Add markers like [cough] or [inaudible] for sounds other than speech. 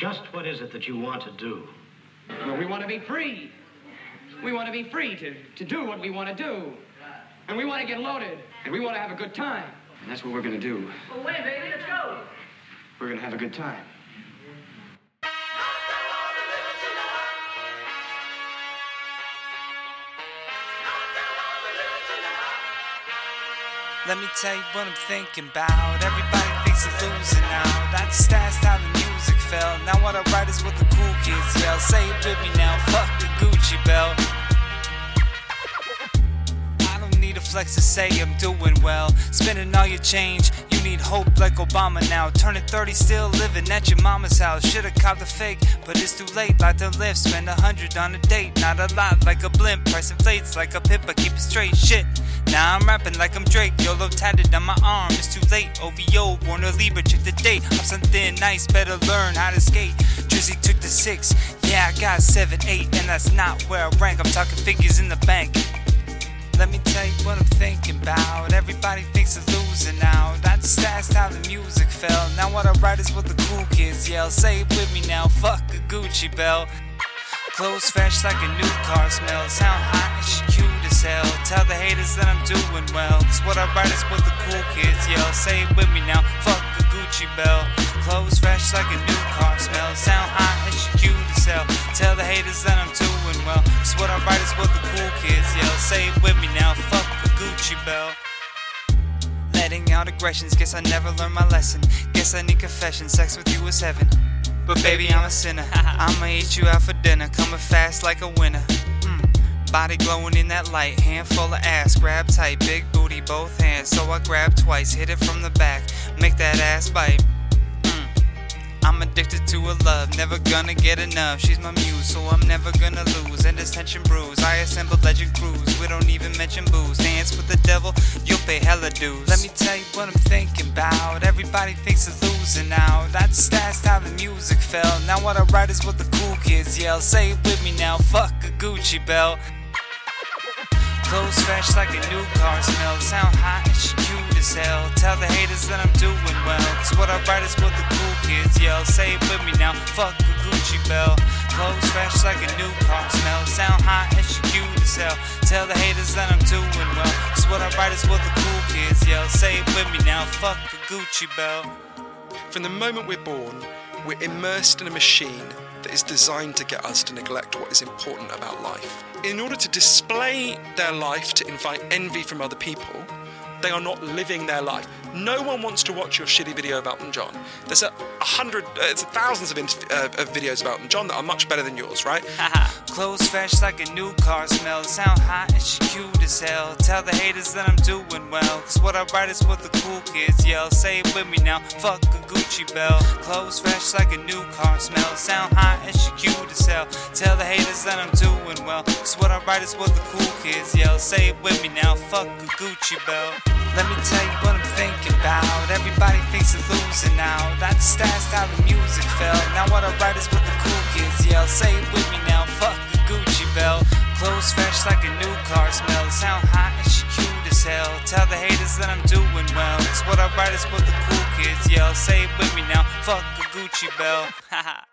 Just what is it that you want to do? Well, we want to be free. We want to be free to, to do what we want to do. And we want to get loaded. And we want to have a good time. And that's what we're going to do. Well, wait, baby, let's go. We're going to have a good time. Let me tell you what I'm thinking about. Everybody thinks of losing now. That's kids. Say it with me now. Fuck the Gucci belt. Flex to say I'm doing well. Spending all your change. You need hope like Obama now. Turning 30, still living at your mama's house. Should've copped a fake, but it's too late. Like to live, spend a hundred on a date. Not a lot like a blimp. Price inflates like a pip, I keep it straight. Shit. Now I'm rapping like I'm Drake, YOLO tatted on my arm. It's too late. OVO, a Libra, check the date. I'm something nice, better learn how to skate. Drizzy took the six, yeah, I got seven, eight, and that's not where I rank. I'm talking figures in the bank. Let me tell you what I'm thinking about. Everybody thinks of losing now. That's that's how the music fell. Now what I write is what the cool kids yell. Say it with me now. Fuck a Gucci belt. Clothes fresh like a new car smell. Sound hot and she cute as hell. Tell the haters that I'm doing well. Cause what I write is what the cool kids yell. Say it with me now. Fuck Gucci belt. Clothes fresh like a new car smell. Sound hot and she cute as hell. Tell the haters that I'm doing well. Cause what I write is what the cool kids yell. Say it with me now. Fuck a Gucci belt. Letting out aggressions, guess I never learned my lesson. Guess I need confession, sex with you is heaven. But baby, I'm a sinner. [laughs] I'ma eat you out for dinner, coming fast like a winner. Mm. Body glowing in that light, handful of ass, grab tight, big booty, both hands. So I grab twice, hit it from the back, make that ass bite. Mm. I'm addicted to her love, never gonna get enough. She's my muse, so I'm never gonna lose. And this tension bruise, I assemble legend crews. We don't even mention booze. Dance with the devil, you'll pay hella dues. Let me tell you what I'm thinking about. Everybody thinks of losing now. That's that's how the music fell. Now what I write is what the cool kids yell. Say it with me now. Fuck a Gucci belt. Clothes fresh like a new car smell. Sound hot and she cute as hell. Tell the haters that I'm doing well. Cause what I write is what the cool kids yell. Say it with me now. Fuck a Gucci belt. Clothes fresh like a new car smell. Sound hot and she cute as hell. Tell the haters that I'm doing well. Cause what I write is what the cool kids yell. Say it with me now. Fuck a Gucci belt. From the moment we're born, we're immersed in a machine that is designed to get us to neglect what is important about life. In order to display their life to invite envy from other people, they are not living their life. No one wants to watch your shitty video about Elton John. There's a, hundred, uh, it's thousands of, uh, of videos about Elton John that are much better than yours, right? Clothes fresh like a new car smell. Sound hot and she cute as hell. Tell the haters that I'm doing well. Cause what I write is what the cool kids yell. Say it with me now. Fuck a Gucci belt. Clothes fresh like a new car smell. Sound hot and she cute as hell. Tell the haters that I'm doing well. Cause what I write is what the cool kids yell. Say it with me now. Fuck a Gucci belt. Let me tell you what I'm thinking about. Everybody thinks of losing now. That's that's how the music fell. Now what I write is what the cool kids yell. Say it with me now. Fuck a Gucci belt. Clothes fresh like a new car smell. Sound hot and she cute as hell. Tell the haters that I'm doing well. Cause what I write is what the cool kids yell. Say it with me now. Fuck a Gucci belt. [laughs] Haha.